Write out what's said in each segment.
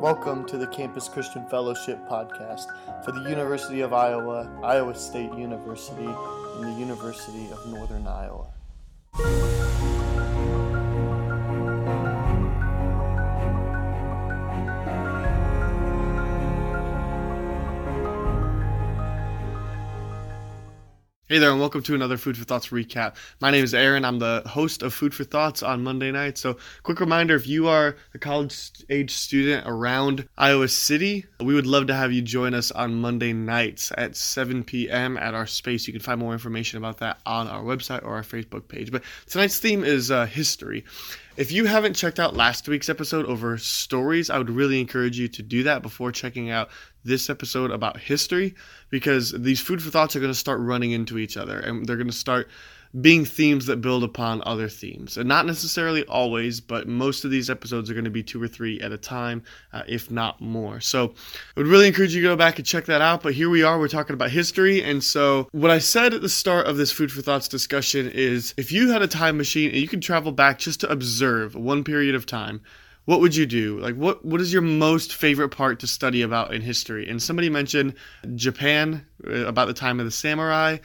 Welcome to the Campus Christian Fellowship podcast for the University of Iowa, Iowa State University, and the University of Northern Iowa. Hey there, and welcome to another Food for Thoughts recap. My name is Aaron. I'm the host of Food for Thoughts on Monday night. So, quick reminder if you are a college age student around Iowa City, we would love to have you join us on Monday nights at 7 p.m. at our space. You can find more information about that on our website or our Facebook page. But tonight's theme is uh, history. If you haven't checked out last week's episode over stories, I would really encourage you to do that before checking out this episode about history because these food for thoughts are going to start running into each other and they're going to start being themes that build upon other themes. And not necessarily always, but most of these episodes are going to be two or three at a time, uh, if not more. So I would really encourage you to go back and check that out. But here we are, we're talking about history. And so what I said at the start of this Food for Thoughts discussion is if you had a time machine and you could travel back just to observe one period of time, what would you do? Like, what what is your most favorite part to study about in history? And somebody mentioned Japan uh, about the time of the samurai.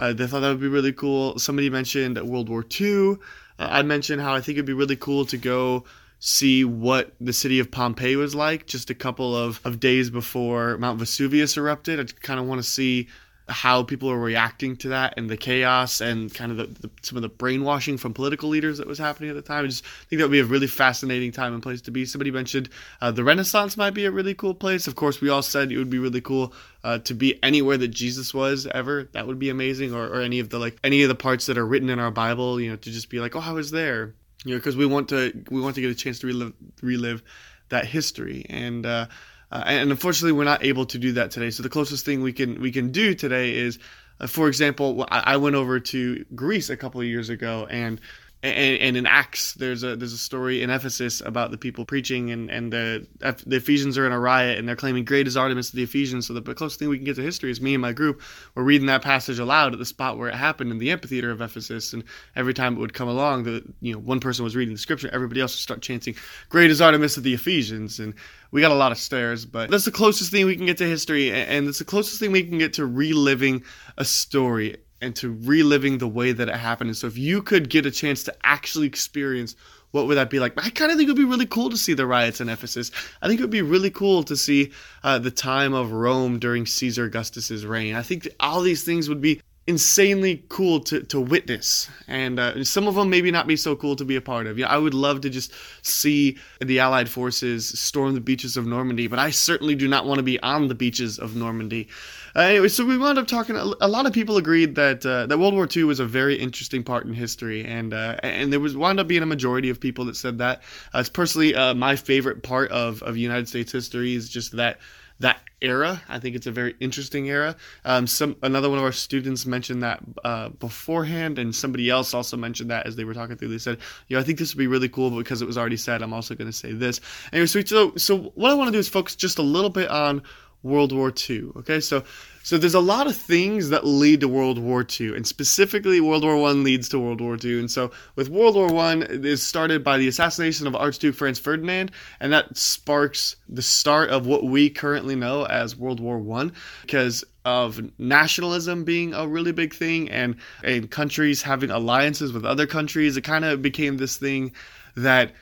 Uh, they thought that would be really cool. Somebody mentioned World War II. Uh, I mentioned how I think it'd be really cool to go see what the city of Pompeii was like just a couple of, of days before Mount Vesuvius erupted. I kind of want to see how people are reacting to that and the chaos and kind of the, the, some of the brainwashing from political leaders that was happening at the time. I just think that would be a really fascinating time and place to be. Somebody mentioned uh, the Renaissance might be a really cool place. Of course, we all said it would be really cool uh, to be anywhere that Jesus was ever. That would be amazing. Or, or any of the like any of the parts that are written in our Bible. You know, to just be like, oh, I was there. You know, because we want to we want to get a chance to relive relive that history and. Uh, uh, and unfortunately, we're not able to do that today. So the closest thing we can we can do today is, uh, for example, I, I, went over to Greece a couple of years ago, and and, and, in Acts, there's a there's a story in Ephesus about the people preaching, and and the the Ephesians are in a riot, and they're claiming great is Artemis of the Ephesians. So the closest thing we can get to history is me and my group. Were reading that passage aloud at the spot where it happened in the amphitheater of Ephesus, and every time it would come along, the you know one person was reading the scripture, everybody else would start chanting, "Great is Artemis of the Ephesians," and we got a lot of stares, but that's the closest thing we can get to history, and it's the closest thing we can get to reliving a story and to reliving the way that it happened. And so if you could get a chance to actually experience what would that be like? I kind of think it would be really cool to see the riots in Ephesus. I think it would be really cool to see uh, the time of Rome during Caesar Augustus's reign. I think all these things would be insanely cool to, to witness. And uh, some of them maybe not be so cool to be a part of. Yeah i would love to just see the allied forces storm the beaches of normandy but i certainly do not want to be on the beaches of normandy. Uh, anyway so we wound up talking a, lot of people agreed that uh, that world war ii was a very interesting part in history and uh, and there was wound up being a majority of people that said that. Uh, it's personally uh, my favorite part of, of united states history is just that that era. I think it's a very interesting era. Um, some another one of our students mentioned that uh, beforehand, and somebody else also mentioned that as they were talking through. They said, "You know, I think this would be really cool because it was already said. I'm also going to say this." Anyway, so so so what I want to do is focus just a little bit on World War II. Okay, so so there's a lot of things that lead to World War II, and specifically World War One leads to World War II. And so with World War One, is started by the assassination of Archduke Franz Ferdinand, and that sparks the start of what we currently know as World War One, because of nationalism being a really big thing, and and countries having alliances with other countries. It kind of became this thing that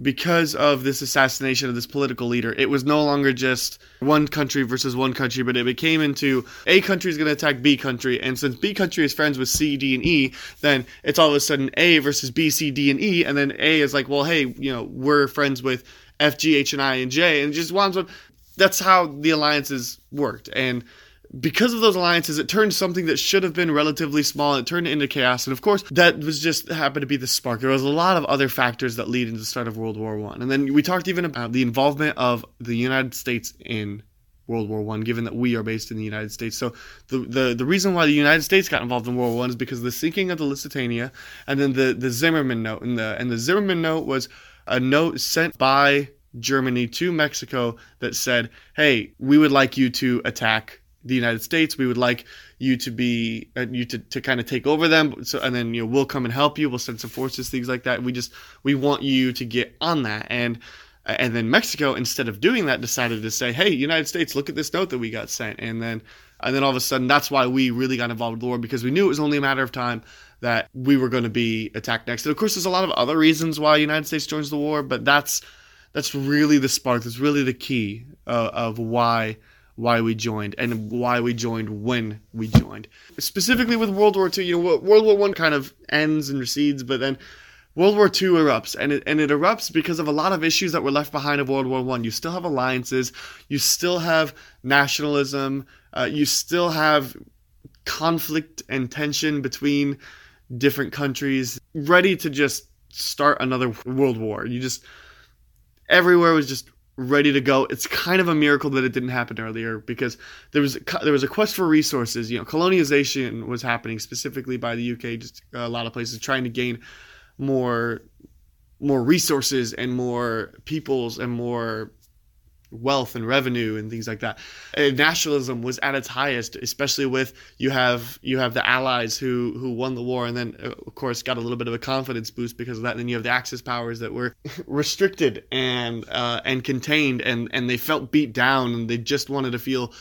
because of this assassination of this political leader, it was no longer just one country versus one country, but it became into A country is going to attack B country. And since B country is friends with C, D, and E, then it's all of a sudden A versus B, C, D, and E. And then A is like, well, hey, you know, we're friends with F, G, H, and I, and J. And just winds up, that's how the alliances worked. And because of those alliances, it turned something that should have been relatively small, it turned into chaos. And of course, that was just happened to be the spark. There was a lot of other factors that lead into the start of World War One. And then we talked even about the involvement of the United States in World War One, given that we are based in the United States. So the, the the reason why the United States got involved in World War One is because of the sinking of the Lusitania, and then the the Zimmermann note. And the and the Zimmermann note was a note sent by Germany to Mexico that said, "Hey, we would like you to attack the United States. We would like you to be uh, you to, to kind of take over them. So and then you know we'll come and help you. We'll send some forces, things like that. We just we want you to get on that. And And then Mexico, instead of doing that, decided to say, "Hey, United States, look at this note that we got sent." And then, and then all of a sudden, that's why we really got involved with the war because we knew it was only a matter of time that we were going to be attacked next. And of course, there's a lot of other reasons why United States joins the war, but that's that's really the spark. That's really the key uh, of why why we joined and why we joined when we joined. Specifically with World War II, you know, World War One kind of ends and recedes, but then World War II erupts, and it and it erupts because of a lot of issues that were left behind of World War One. You still have alliances, you still have nationalism, uh, you still have conflict and tension between different countries, ready to just start another world war. You just everywhere was just ready to go. It's kind of a miracle that it didn't happen earlier because there was there was a quest for resources. You know, colonization was happening specifically by the UK. Just uh, a lot of places trying to gain more more resources and more peoples and more wealth and revenue and things like that. And nationalism was at its highest, especially with you have you have the Allies who who won the war, and then uh, of course got a little bit of a confidence boost because of that. And then you have the Axis powers that were restricted and uh, and contained, and and they felt beat down, and they just wanted to feel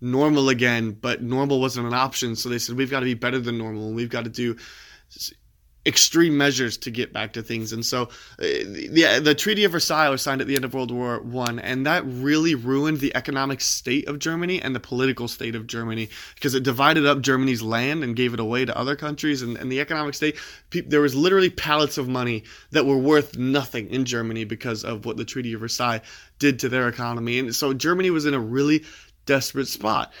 normal again, but normal wasn't an option. So they said we've got to be better than normal, and we've got to do extreme measures to get back to things. And so, uh, the the Treaty of Versailles was signed at the end of World War One, and that really ruined the economic state of Germany and the political state of Germany because it divided up Germany's land and gave it away to other countries. And, and the economic state, there was literally pallets of money that were worth nothing in Germany because of what the Treaty of Versailles did to their economy. And so Germany was in a really desperate spot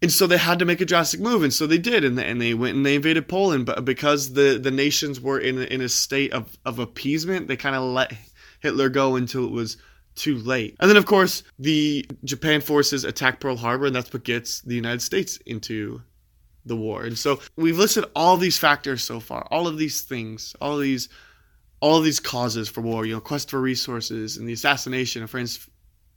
and so they had to make a drastic move, and so they did, and they, and they went and they invaded Poland. But because the, the nations were in in a state of, of appeasement, they kind of let Hitler go until it was too late. And then, of course, the Japan forces attack Pearl Harbor, and that's what gets the United States into the war. And so we've listed all these factors so far, all of these things, all of these all of these causes for war. You know, quest for resources and the assassination of Franz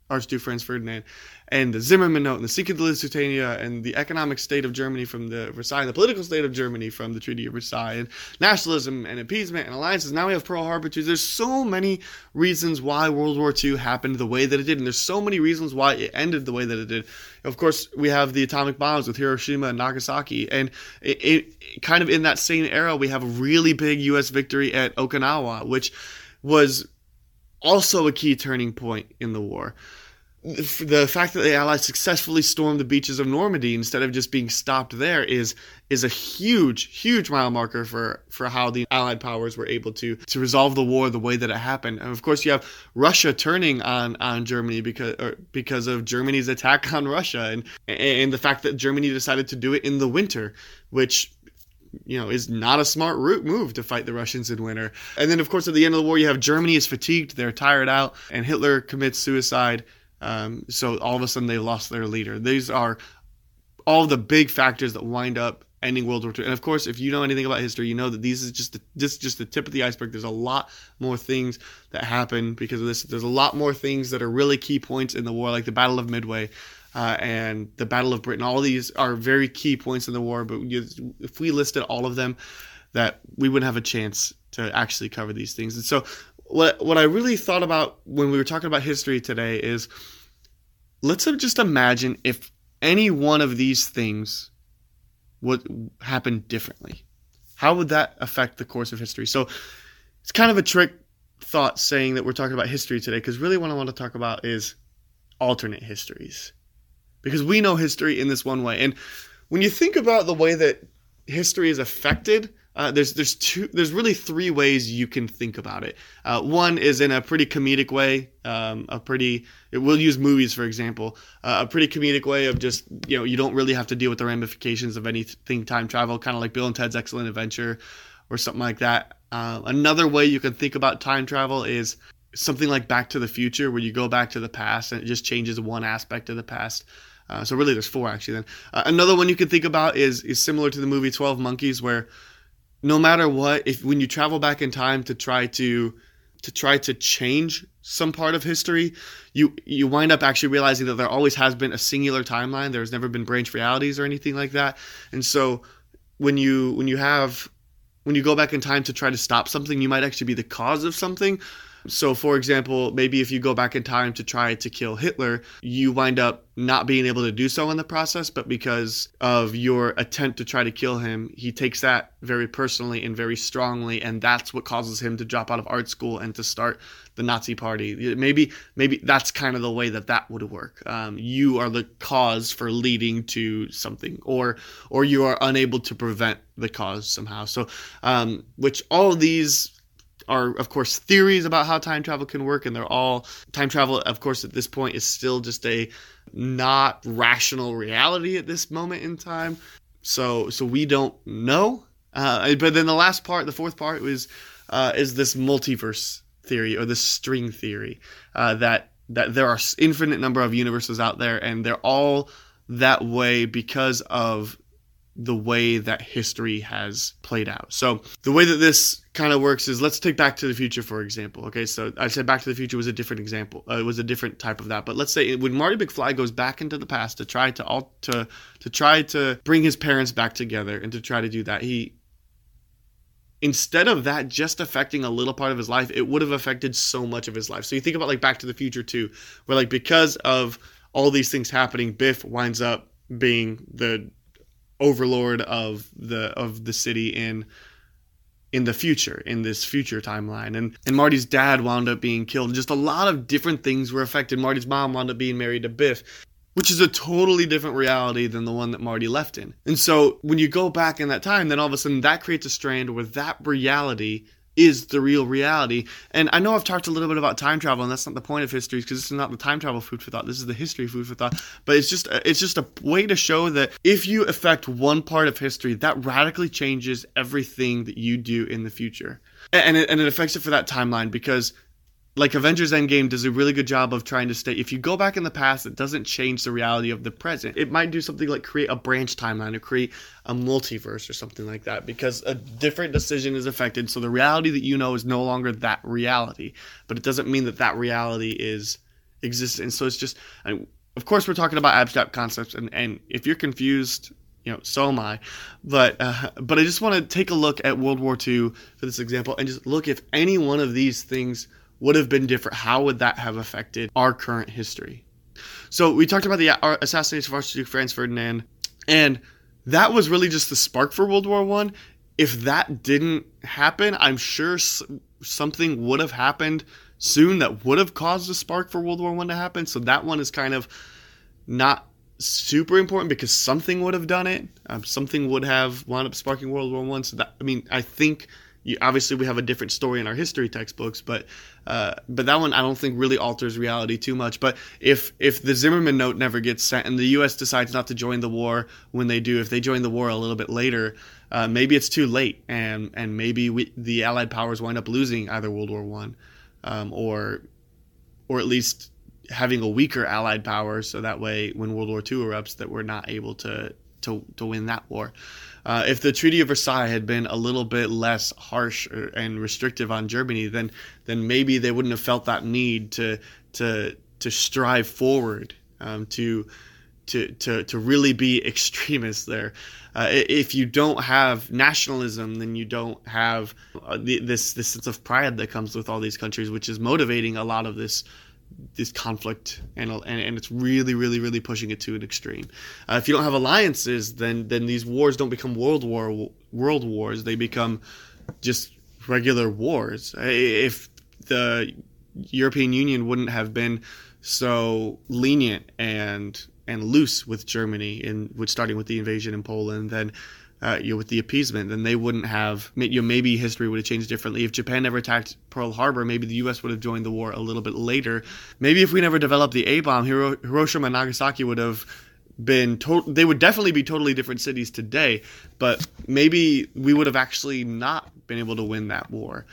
Archduke Franz Ferdinand, and the Zimmermann Note, and the Siege of Lusitania, and the economic state of Germany from the Versailles, and the political state of Germany from the Treaty of Versailles, and nationalism and appeasement and alliances. Now we have Pearl Harbor too. There's so many reasons why World War II happened the way that it did, and there's so many reasons why it ended the way that it did. Of course, we have the atomic bombs with Hiroshima and Nagasaki, and it, it kind of in that same era, we have a really big U.S. victory at Okinawa, which was also a key turning point in the war. The fact that the Allies successfully stormed the beaches of Normandy instead of just being stopped there is is a huge, huge mile marker for, for how the Allied powers were able to to resolve the war the way that it happened. And of course, you have Russia turning on on Germany because because of Germany's attack on Russia and and the fact that Germany decided to do it in the winter, which you know, is not a smart route move to fight the Russians in winter. And then, of course, at the end of the war, you have Germany is fatigued, they're tired out, and Hitler commits suicide. Um, so all of a sudden, they lost their leader. These are all the big factors that wind up ending World War II. And of course, if you know anything about history, you know that these is just the, this is just the tip of the iceberg. There's a lot more things that happen because of this. There's a lot more things that are really key points in the war, like the Battle of Midway uh, and the Battle of Britain. All these are very key points in the war, but you, if we listed all of them, that we wouldn't have a chance to actually cover these things. And so, what what I really thought about when we were talking about history today is, let's just imagine if any one of these things would happen differently. How would that affect the course of history? So, it's kind of a trick thought saying that we're talking about history today, because really what I want to talk about is alternate histories because we know history in this one way. And when you think about the way that history is affected, uh, there's there's two there's really three ways you can think about it. Uh, one is in a pretty comedic way, um, a pretty we'll use movies for example, uh, a pretty comedic way of just you know you don't really have to deal with the ramifications of anything time travel, kind of like Bill and Ted's Excellent Adventure, or something like that. Uh, another way you can think about time travel is something like Back to the Future, where you go back to the past and it just changes one aspect of the past. Uh, so really, there's four actually. Then uh, another one you could think about is is similar to the movie Twelve Monkeys, where no matter what, if when you travel back in time to try to to try to change some part of history, you you wind up actually realizing that there always has been a singular timeline. There's never been branch realities or anything like that. And so when you when you have when you go back in time to try to stop something, you might actually be the cause of something So, for example, maybe if you go back in time to try to kill Hitler, you wind up not being able to do so in the process, but because of your attempt to try to kill him, he takes that very personally and very strongly, and that's what causes him to drop out of art school and to start the Nazi Party. Maybe, maybe that's kind of the way that that would work. Um, you are the cause for leading to something, or or you are unable to prevent the cause somehow. So, um, which all of these are of course theories about how time travel can work and they're all time travel of course at this point is still just a not rational reality at this moment in time. So so we don't know. Uh, but then the last part the fourth part was uh, is this multiverse theory or this string theory uh, that that there are infinite number of universes out there and they're all that way because of the way that history has played out. So the way that this kind of works is let's take Back to the Future for example. Okay, so I said Back to the Future was a different example. Uh, it was a different type of that. But let's say when Marty McFly goes back into the past to try to all to to try to bring his parents back together and to try to do that, he instead of that just affecting a little part of his life, it would have affected so much of his life. So you think about like Back to the Future too, where like because of all these things happening, Biff winds up being the overlord of the of the city in in the future in this future timeline. And and Marty's dad wound up being killed. Just a lot of different things were affected. Marty's mom wound up being married to Biff which is a totally different reality than the one that Marty left in. And so when you go back in that time, then all of a sudden that creates a strand where that reality is the real reality. And I know I've talked a little bit about time travel, and that's not the point of history, because this is not the time travel food for thought. This is the history food for thought. But it's just it's just a way to show that if you affect one part of history, that radically changes everything that you do in the future, and it, and it affects it for that timeline because like Avengers Endgame does a really good job of trying to state if you go back in the past, it doesn't change the reality of the present. It might do something like create a branch timeline or create a multiverse or something like that because a different decision is affected. So the reality that you know is no longer that reality, but it doesn't mean that that reality is existent. So it's just, I mean, of course, we're talking about abstract concepts, and, and if you're confused, you know, so am I. But uh, but I just want to take a look at World War II for this example, and just look if any one of these things would have been different, how would that have affected our current history? So we talked about the assassination of Archduke Franz Ferdinand, and that was really just the spark for World War One. If that didn't happen, I'm sure something would have happened soon that would have caused a spark for World War One to happen. So that one is kind of not super important because something would have done it. Um, something would have wound up sparking World War One. So that I mean, I think you, obviously we have a different story in our history textbooks, but uh, but that one I don't think really alters reality too much. But if if the Zimmermann note never gets sent and the U.S. decides not to join the war when they do, if they join the war a little bit later, uh, maybe it's too late, and and maybe we, the Allied powers wind up losing either World War One, um, or or at least having a weaker Allied power, so that way when World War II erupts, that we're not able to to to win that war. Uh, if the Treaty of Versailles had been a little bit less harsh and restrictive on Germany, then then maybe they wouldn't have felt that need to to to strive forward um, to to to to really be extremists there. Uh, if you don't have nationalism, then you don't have uh, the, this this sense of pride that comes with all these countries, which is motivating a lot of this this conflict and, and and it's really really really pushing it to an extreme. Uh, if you don't have alliances, then then these wars don't become world war world wars. They become just regular wars. If the European Union wouldn't have been so lenient and and loose with Germany in with starting with the invasion in Poland, then uh, you know, with the appeasement, then they wouldn't have. You know, maybe history would have changed differently. If Japan never attacked Pearl Harbor, maybe the U.S. would have joined the war a little bit later. Maybe if we never developed the A bomb, Hiro- Hiroshima and Nagasaki would have been they would definitely be totally different cities today but maybe we would have actually not been able to win that war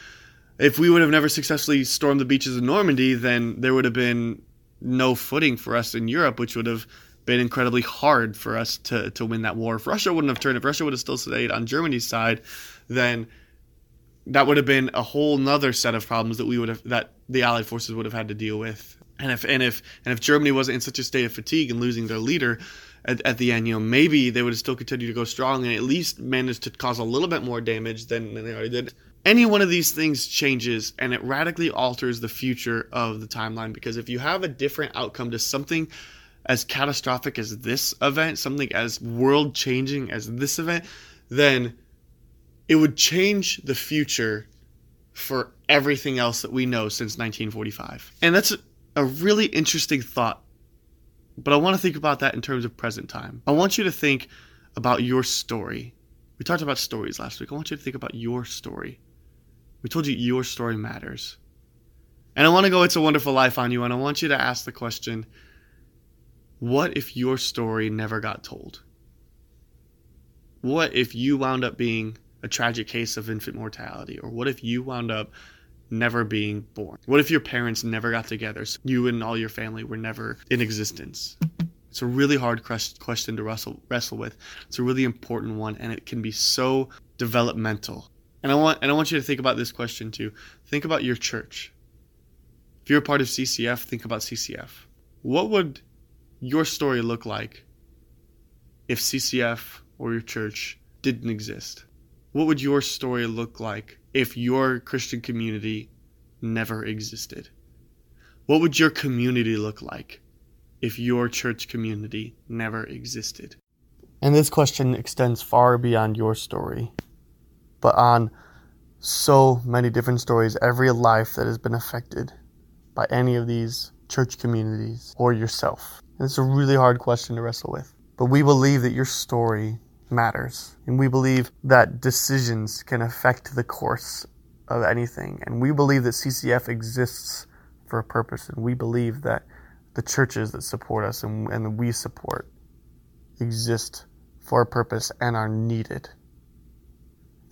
if we would have never successfully stormed the beaches of normandy then there would have been no footing for us in europe which would have been incredibly hard for us to, to win that war. If Russia wouldn't have turned, if Russia would have still stayed on Germany's side, then that would have been a whole nother set of problems that we would have that the Allied forces would have had to deal with. And if and if and if Germany wasn't in such a state of fatigue and losing their leader at, at the end, you know, maybe they would have still continued to go strong and at least managed to cause a little bit more damage than, than they already did. any one of these things changes and it radically alters the future of the timeline because if you have a different outcome to something as catastrophic as this event, something as world changing as this event, then it would change the future for everything else that we know since 1945. And that's a really interesting thought. But I want to think about that in terms of present time. I want you to think about your story. We talked about stories last week. I want you to think about your story. We told you your story matters. And I want to go It's a Wonderful Life on you, and I want you to ask the question what if your story never got told? What if you wound up being a tragic case of infant mortality? Or what if you wound up never being born? What if your parents never got together? So you and all your family were never in existence? It's a really hard question to wrestle, wrestle with. It's a really important one, and it can be so developmental. And I want and I want you to think about this question too. Think about your church. If you're a part of CCF, think about CCF. What would your story look like if CCF or your church didn't exist? What would your story look like if your Christian community never existed? What would your community look like if your church community never existed? And this question extends far beyond your story, but on so many different stories, every life that has been affected by any of these church communities or yourself. And it's a really hard question to wrestle with. But we believe that your story matters. And we believe that decisions can affect the course of anything. And we believe that CCF exists for a purpose. And we believe that the churches that support us and, and we support exist for a purpose and are needed.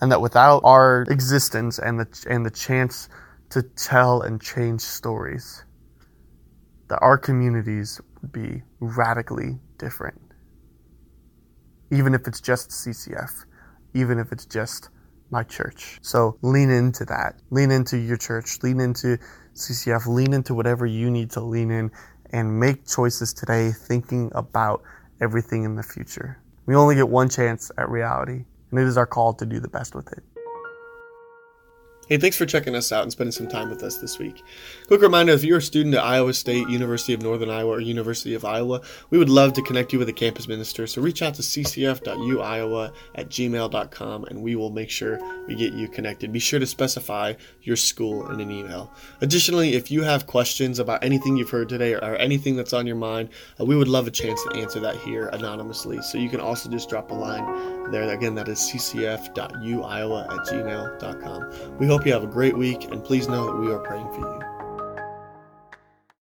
And that without our existence and the, and the chance to tell and change stories, that our communities be radically different. Even if it's just CCF, even if it's just my church. So lean into that. Lean into your church, lean into CCF, lean into whatever you need to lean in and make choices today thinking about everything in the future. We only get one chance at reality, and it is our call to do the best with it. Hey, thanks for checking us out and spending some time with us this week. Quick reminder if you're a student at Iowa State, University of Northern Iowa, or University of Iowa, we would love to connect you with a campus minister. So reach out to ccf.uiowa at gmail.com and we will make sure we get you connected. Be sure to specify your school in an email. Additionally, if you have questions about anything you've heard today or, anything that's on your mind, uh, we would love a chance to answer that here anonymously. So you can also just drop a line there. Again, that is ccf.uiowa at gmail.com. We hope hope you have a great week, and please know that we are praying for you.